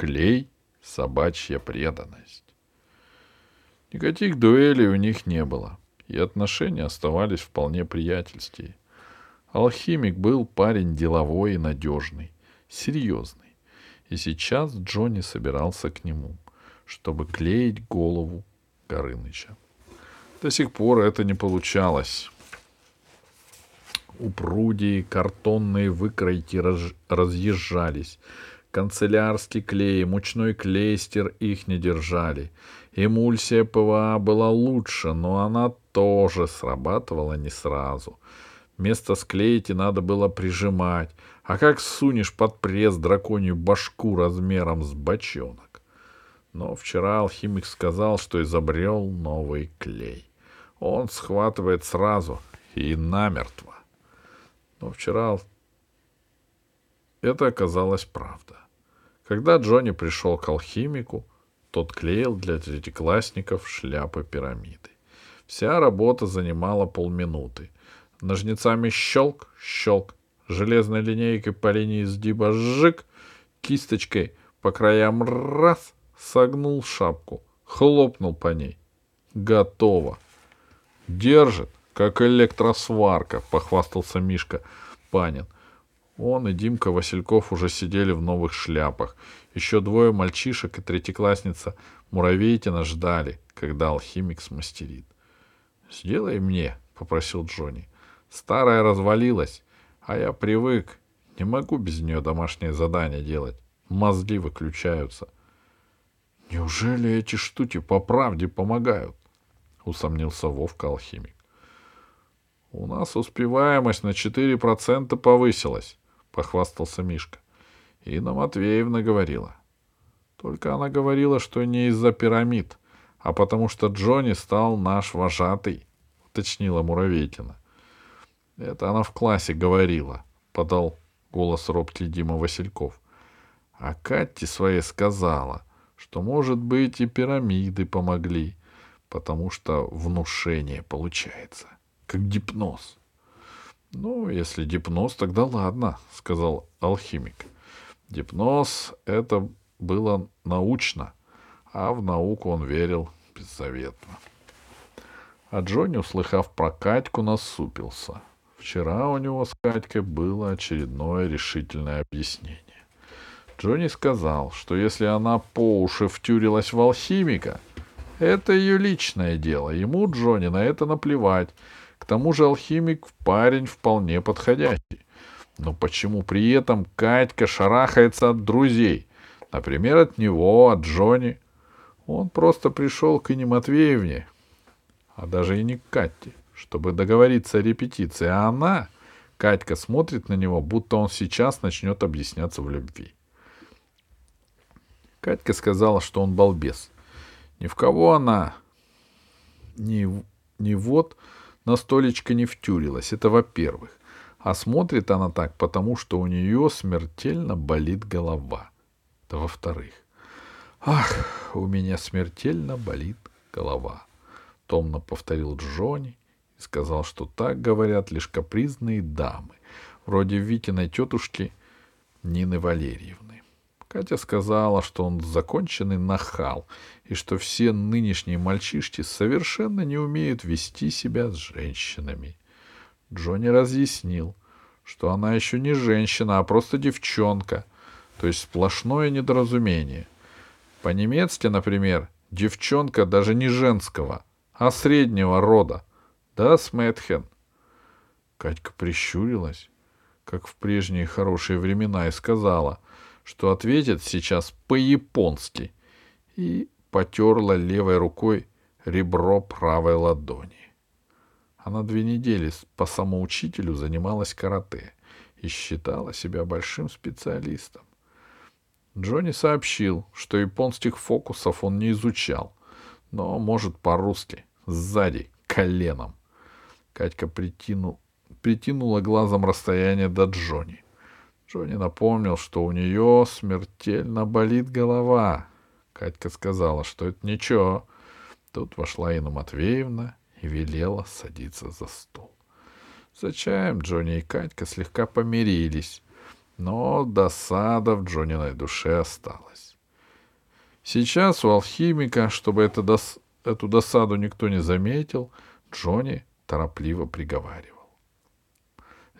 клей — собачья преданность. Никаких дуэлей у них не было, и отношения оставались вполне приятельские. Алхимик был парень деловой и надежный, серьезный. И сейчас Джонни собирался к нему, чтобы клеить голову Горыныча. До сих пор это не получалось. У Пруди картонные выкройки раз, разъезжались. Канцелярский клей, мучной клейстер их не держали. Эмульсия ПВА была лучше, но она тоже срабатывала не сразу. Место склейки надо было прижимать. А как сунешь под пресс драконью башку размером с бочонок? Но вчера алхимик сказал, что изобрел новый клей. Он схватывает сразу и намертво. Но вчера это оказалось правда. Когда Джонни пришел к алхимику, тот клеил для третьеклассников шляпы пирамиды. Вся работа занимала полминуты. Ножницами щелк, щелк, железной линейкой по линии сгиба жик, кисточкой по краям раз, согнул шапку, хлопнул по ней. Готово. Держит, как электросварка, похвастался Мишка Панин. Он и Димка Васильков уже сидели в новых шляпах. Еще двое мальчишек и третьеклассница Муравейкина ждали, когда алхимик смастерит. — Сделай мне, — попросил Джонни. — Старая развалилась, а я привык. Не могу без нее домашнее задание делать. Мозги выключаются. — Неужели эти штуки по правде помогают? — усомнился Вовка алхимик. — У нас успеваемость на 4% повысилась, — похвастался Мишка. Инна Матвеевна говорила. Только она говорила, что не из-за пирамид, а потому что Джонни стал наш вожатый, — уточнила Муравейкина. — Это она в классе говорила, — подал голос робкий Дима Васильков. А Катте своей сказала, что, может быть, и пирамиды помогли — потому что внушение получается, как гипноз. — Ну, если гипноз, тогда ладно, — сказал алхимик. Гипноз — это было научно, а в науку он верил беззаветно. А Джонни, услыхав про Катьку, насупился. Вчера у него с Катькой было очередное решительное объяснение. Джонни сказал, что если она по уши втюрилась в алхимика — это ее личное дело. Ему, Джонни, на это наплевать. Тому же алхимик парень вполне подходящий. Но почему при этом Катька шарахается от друзей? Например, от него, от Джонни. Он просто пришел к Ине Матвеевне, а даже и не к Катьке, чтобы договориться о репетиции. А она, Катька, смотрит на него, будто он сейчас начнет объясняться в любви. Катька сказала, что он балбес. Ни в кого она ни, ни вот на столечко не втюрилась. Это во-первых. А смотрит она так, потому что у нее смертельно болит голова. Это во-вторых. Ах, у меня смертельно болит голова. Томно повторил Джонни и сказал, что так говорят лишь капризные дамы, вроде Витиной тетушки Нины Валерьевны. Катя сказала, что он законченный нахал, и что все нынешние мальчишки совершенно не умеют вести себя с женщинами. Джонни разъяснил, что она еще не женщина, а просто девчонка, то есть сплошное недоразумение. По-немецки, например, девчонка даже не женского, а среднего рода. Да, Смэтхен? Катька прищурилась, как в прежние хорошие времена, и сказала — что ответит сейчас по-японски, и потерла левой рукой ребро правой ладони. Она две недели по самоучителю занималась карате и считала себя большим специалистом. Джонни сообщил, что японских фокусов он не изучал, но может по-русски, сзади, коленом. Катька притянул, притянула глазом расстояние до Джонни. Джонни напомнил, что у нее смертельно болит голова. Катька сказала, что это ничего. Тут вошла Инна Матвеевна и велела садиться за стол. За чаем Джонни и Катька слегка помирились, но досада в Джониной душе осталась. Сейчас у алхимика, чтобы это дос... эту досаду никто не заметил, Джонни торопливо приговаривал.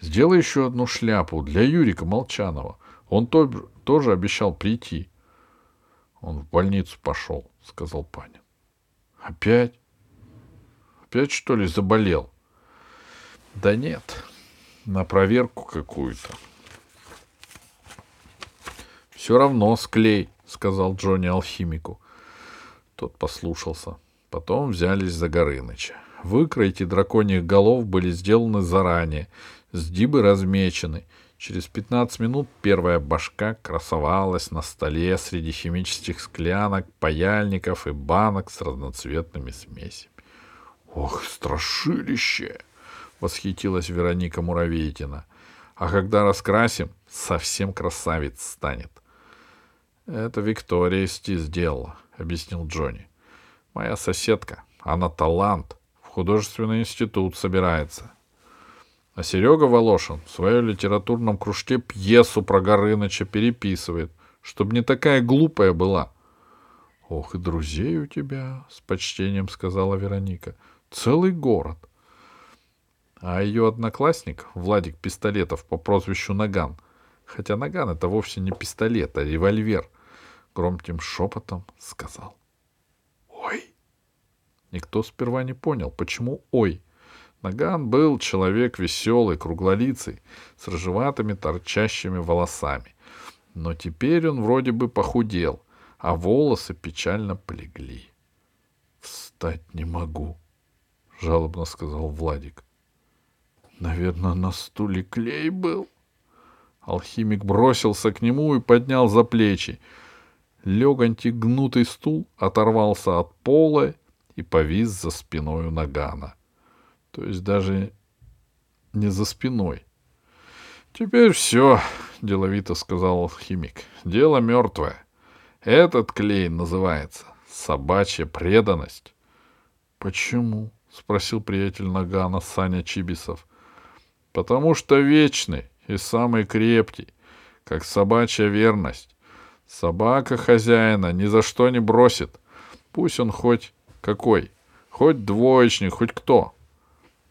Сделай еще одну шляпу для Юрика Молчанова. Он то... тоже обещал прийти. Он в больницу пошел, сказал Панин. Опять? Опять, что ли, заболел? Да нет, на проверку какую-то. Все равно склей, сказал Джонни алхимику. Тот послушался. Потом взялись за Горыныча. Выкройки драконьих голов были сделаны заранее, сдибы размечены. Через пятнадцать минут первая башка красовалась на столе среди химических склянок, паяльников и банок с разноцветными смесями. «Ох, страшилище!» — восхитилась Вероника Муравейкина. «А когда раскрасим, совсем красавец станет». «Это Виктория Сти сделала», — объяснил Джонни. «Моя соседка, она талант, в художественный институт собирается». А Серега Волошин в своем литературном кружке пьесу про Горыныча переписывает, чтобы не такая глупая была. — Ох, и друзей у тебя, — с почтением сказала Вероника. — Целый город. А ее одноклассник, Владик Пистолетов по прозвищу Наган, хотя Наган — это вовсе не пистолет, а револьвер, громким шепотом сказал. — Ой! Никто сперва не понял, почему «ой», Наган был человек веселый, круглолицый, с рыжеватыми торчащими волосами. Но теперь он вроде бы похудел, а волосы печально полегли. — Встать не могу, — жалобно сказал Владик. — Наверное, на стуле клей был. Алхимик бросился к нему и поднял за плечи. Легонький гнутый стул оторвался от пола и повис за спиной у Нагана. То есть даже не за спиной. Теперь все, деловито сказал химик. Дело мертвое. Этот клей называется собачья преданность. Почему? спросил приятель Нагана Саня Чибисов. Потому что вечный и самый крепкий, как собачья верность. Собака хозяина ни за что не бросит. Пусть он хоть какой, хоть двоечник, хоть кто.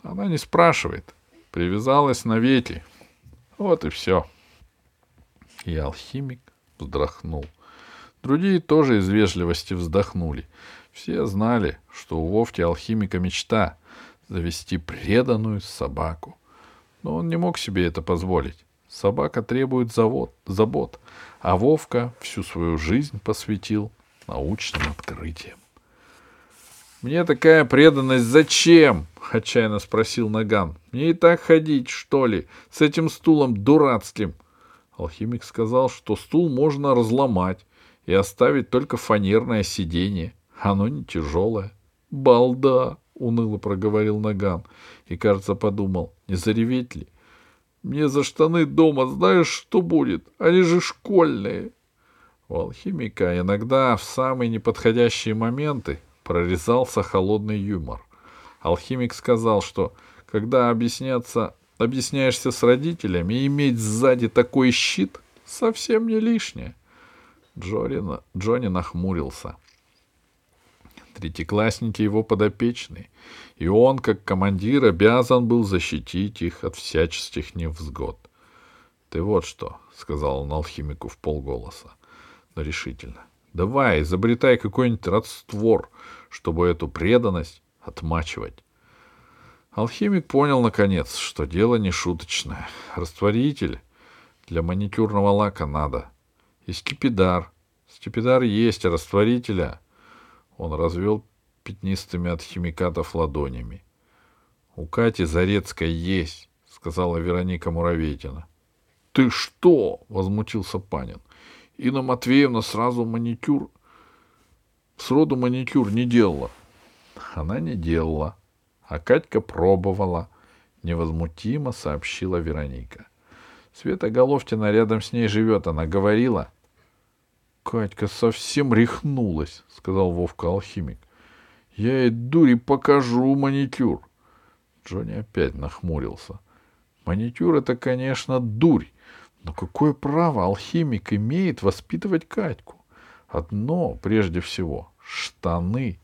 Она не спрашивает. Привязалась на вети. Вот и все. И алхимик вздохнул. Другие тоже из вежливости вздохнули. Все знали, что у Вовки алхимика мечта — завести преданную собаку. Но он не мог себе это позволить. Собака требует завод, забот, а Вовка всю свою жизнь посвятил научным открытиям. «Мне такая преданность зачем?» — отчаянно спросил Наган. «Мне и так ходить, что ли, с этим стулом дурацким?» Алхимик сказал, что стул можно разломать и оставить только фанерное сиденье. Оно не тяжелое. «Балда!» — уныло проговорил Наган и, кажется, подумал, не зареветь ли. «Мне за штаны дома знаешь, что будет? Они же школьные!» У алхимика иногда в самые неподходящие моменты прорезался холодный юмор. Алхимик сказал, что когда объясняться, объясняешься с родителями, иметь сзади такой щит совсем не лишнее. Джорина, Джонни нахмурился. Третьеклассники его подопечные, и он, как командир, обязан был защитить их от всяческих невзгод. — Ты вот что, — сказал он алхимику в полголоса, но решительно. — Давай, изобретай какой-нибудь раствор, чтобы эту преданность отмачивать. Алхимик понял, наконец, что дело не шуточное. Растворитель для маникюрного лака надо. И скипидар. Скипидар есть, а растворителя... Он развел пятнистыми от химикатов ладонями. — У Кати Зарецкой есть, — сказала Вероника Муравейкина. — Ты что? — возмутился Панин. — Инна Матвеевна сразу маникюр сроду маникюр не делала. Она не делала, а Катька пробовала, невозмутимо сообщила Вероника. Света Головтина рядом с ней живет, она говорила. Катька совсем рехнулась, сказал Вовка алхимик. Я ей дури покажу маникюр. Джонни опять нахмурился. Маникюр это, конечно, дурь, но какое право алхимик имеет воспитывать Катьку? Одно прежде всего — штаны.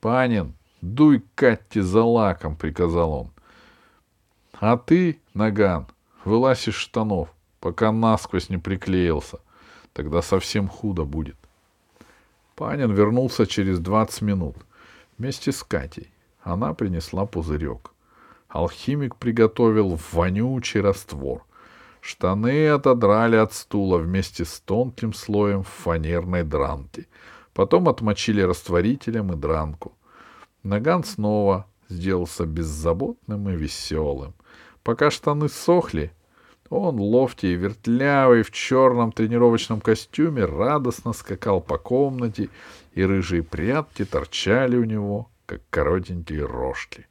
Панин, дуй Катте за лаком, — приказал он. А ты, Наган, вылазь из штанов, пока насквозь не приклеился. Тогда совсем худо будет. Панин вернулся через двадцать минут вместе с Катей. Она принесла пузырек. Алхимик приготовил вонючий раствор. Штаны отодрали от стула вместе с тонким слоем фанерной дранки. Потом отмочили растворителем и дранку. Наган снова сделался беззаботным и веселым. Пока штаны сохли, он, лофти и вертлявый, в черном тренировочном костюме, радостно скакал по комнате, и рыжие прядки торчали у него, как коротенькие рожки.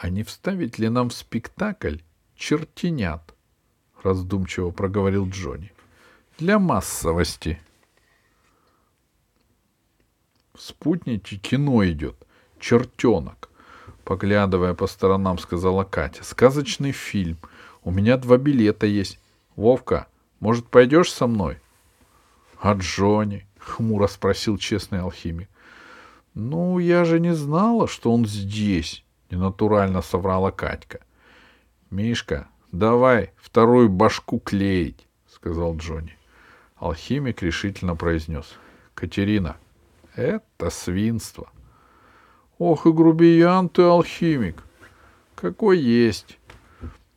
А не вставить ли нам в спектакль чертенят? — раздумчиво проговорил Джонни. — Для массовости. В спутнике кино идет. Чертенок. Поглядывая по сторонам, сказала Катя. Сказочный фильм. У меня два билета есть. Вовка, может, пойдешь со мной? А Джонни? Хмуро спросил честный алхимик. Ну, я же не знала, что он здесь. — ненатурально соврала Катька. «Мишка, давай вторую башку клеить», — сказал Джонни. Алхимик решительно произнес. «Катерина, это свинство». «Ох и грубиян ты, алхимик! Какой есть!»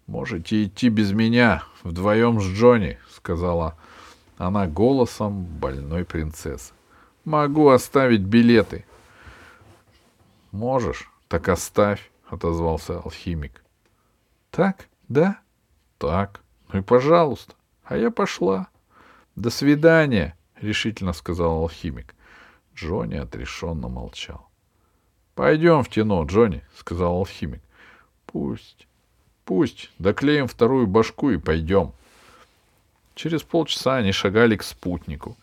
«Можете идти без меня, вдвоем с Джонни», — сказала она голосом больной принцессы. «Могу оставить билеты». «Можешь, так оставь, отозвался алхимик. Так, да? Так. Ну и пожалуйста. А я пошла. До свидания, решительно сказал алхимик. Джонни отрешенно молчал. Пойдем в кино, Джонни, сказал алхимик. Пусть, пусть, доклеим вторую башку и пойдем. Через полчаса они шагали к спутнику,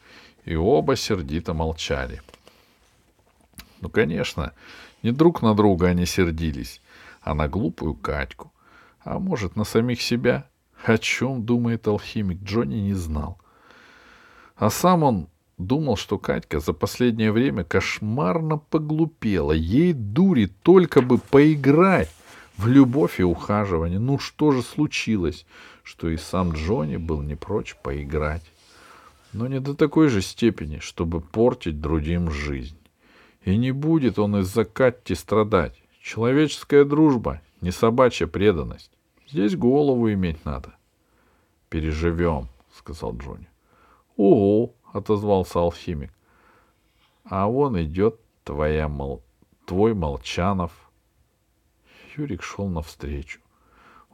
и оба сердито молчали. Ну, конечно, не друг на друга они сердились, а на глупую Катьку. А может, на самих себя? О чем думает алхимик, Джонни не знал. А сам он думал, что Катька за последнее время кошмарно поглупела. Ей дури только бы поиграть в любовь и ухаживание. Ну что же случилось, что и сам Джонни был не прочь поиграть? Но не до такой же степени, чтобы портить другим жизнь. И не будет он из-за Катти страдать. Человеческая дружба, не собачья преданность. Здесь голову иметь надо. — Переживем, — сказал Джонни. — Ого, — отозвался алхимик. — А вон идет твоя мол... твой Молчанов. Юрик шел навстречу,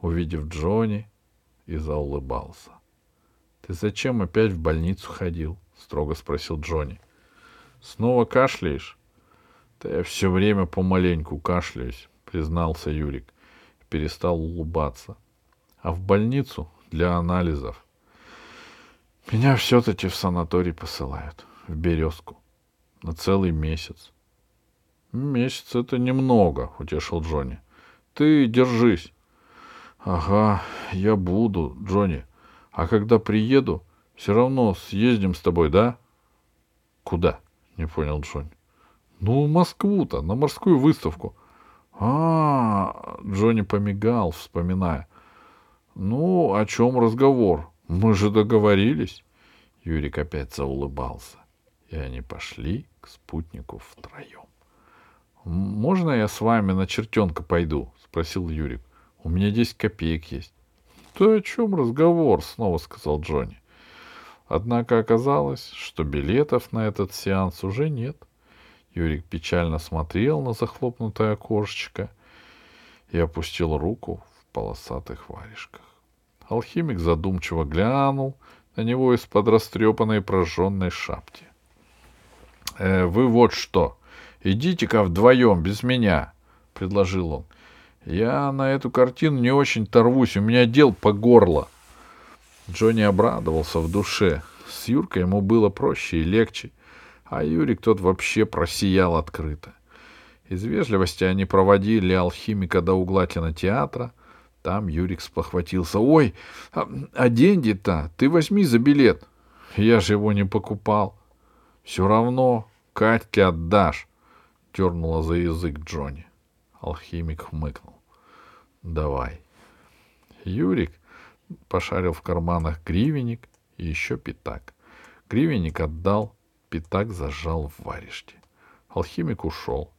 увидев Джонни, и заулыбался. — Ты зачем опять в больницу ходил? — строго спросил Джонни. — Снова кашляешь? — Да я все время помаленьку кашляюсь, — признался Юрик. Перестал улыбаться. — А в больницу для анализов. Меня все-таки в санаторий посылают, в Березку, на целый месяц. — Месяц — это немного, — утешил Джонни. — Ты держись. — Ага, я буду, Джонни. А когда приеду, все равно съездим с тобой, да? — Куда? — не понял Джонни. Ну, в Москву-то, на морскую выставку. А, Джонни помигал, вспоминая. Ну, о чем разговор? Мы же договорились. Юрик опять заулыбался. И они пошли к спутнику втроем. «Можно я с вами на чертенка пойду?» — спросил Юрик. «У меня десять копеек есть». «Да о чем разговор?» — снова сказал Джонни. Однако оказалось, что билетов на этот сеанс уже нет. Юрик печально смотрел на захлопнутое окошечко и опустил руку в полосатых варежках. Алхимик задумчиво глянул на него из-под растрепанной прожженной шапки. «Э, «Вы вот что, идите-ка вдвоем, без меня», — предложил он. «Я на эту картину не очень торвусь, у меня дел по горло». Джонни обрадовался в душе. С Юркой ему было проще и легче а Юрик тот вообще просиял открыто. Из вежливости они проводили алхимика до угла кинотеатра, Там Юрик сплохватился. «Ой, а, а деньги-то ты возьми за билет». «Я же его не покупал». «Все равно Катьке отдашь», — тернула за язык Джонни. Алхимик хмыкнул. «Давай». Юрик пошарил в карманах гривенник и еще пятак. Гривенник отдал, пятак зажал в варежке. Алхимик ушел.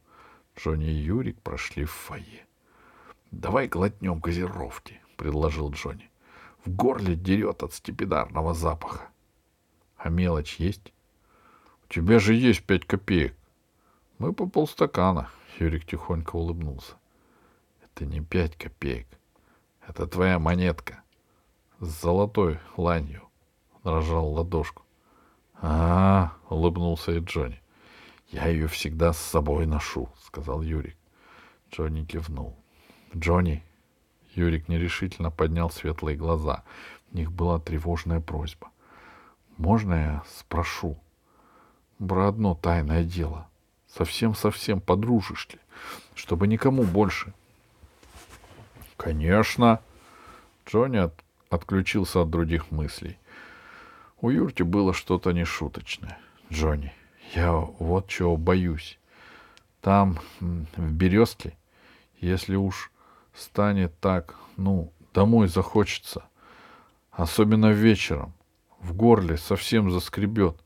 Джонни и Юрик прошли в фойе. — Давай глотнем газировки, — предложил Джонни. — В горле дерет от степидарного запаха. — А мелочь есть? — У тебя же есть пять копеек. — Мы по полстакана, — Юрик тихонько улыбнулся. — Это не пять копеек. Это твоя монетка. С золотой ланью. Дрожал ладошку. — А, — улыбнулся и Джонни. — Я ее всегда с собой ношу, — сказал Юрик. Джонни кивнул. Джонни. Юрик нерешительно поднял светлые глаза. В них была тревожная просьба. Можно я спрошу? Про одно тайное дело. Совсем-совсем подружишь ли? Чтобы никому больше. Конечно. Джонни от... отключился от других мыслей. У Юрти было что-то нешуточное. Джонни, я вот чего боюсь. Там, в Березке, если уж станет так, ну, домой захочется. Особенно вечером. В горле совсем заскребет.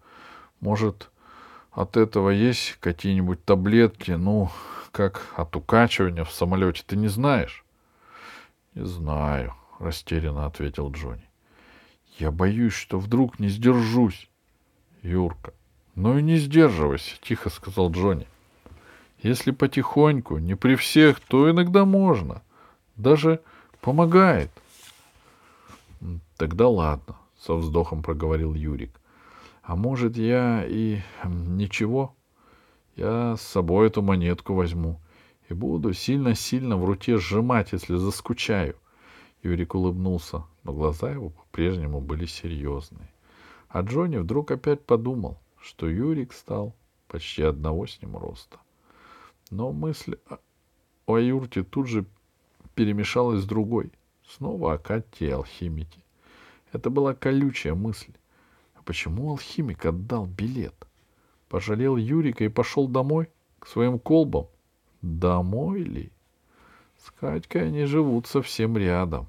Может, от этого есть какие-нибудь таблетки, ну, как от укачивания в самолете, ты не знаешь? — Не знаю, — растерянно ответил Джонни. — Я боюсь, что вдруг не сдержусь. — Юрка, ну и не сдерживайся, — тихо сказал Джонни. — Если потихоньку, не при всех, то иногда можно — даже помогает. Тогда ладно, со вздохом проговорил Юрик. А может, я и ничего? Я с собой эту монетку возьму и буду сильно-сильно в руке сжимать, если заскучаю. Юрик улыбнулся, но глаза его по-прежнему были серьезные. А Джонни вдруг опять подумал, что Юрик стал почти одного с ним роста. Но мысль о Юрте тут же перемешалась с другой. Снова о Кате и алхимике. Это была колючая мысль. А почему алхимик отдал билет? Пожалел Юрика и пошел домой, к своим колбам. Домой ли? С Катькой они живут совсем рядом.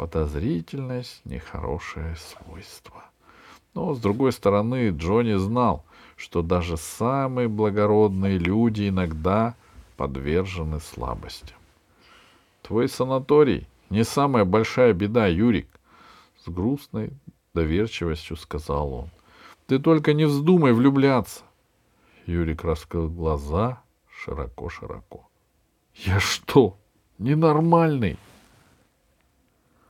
Подозрительность — нехорошее свойство. Но, с другой стороны, Джонни знал, что даже самые благородные люди иногда подвержены слабостям. Твой санаторий не самая большая беда, Юрик, — с грустной доверчивостью сказал он. Ты только не вздумай влюбляться. Юрик раскрыл глаза широко-широко. — Я что, ненормальный? —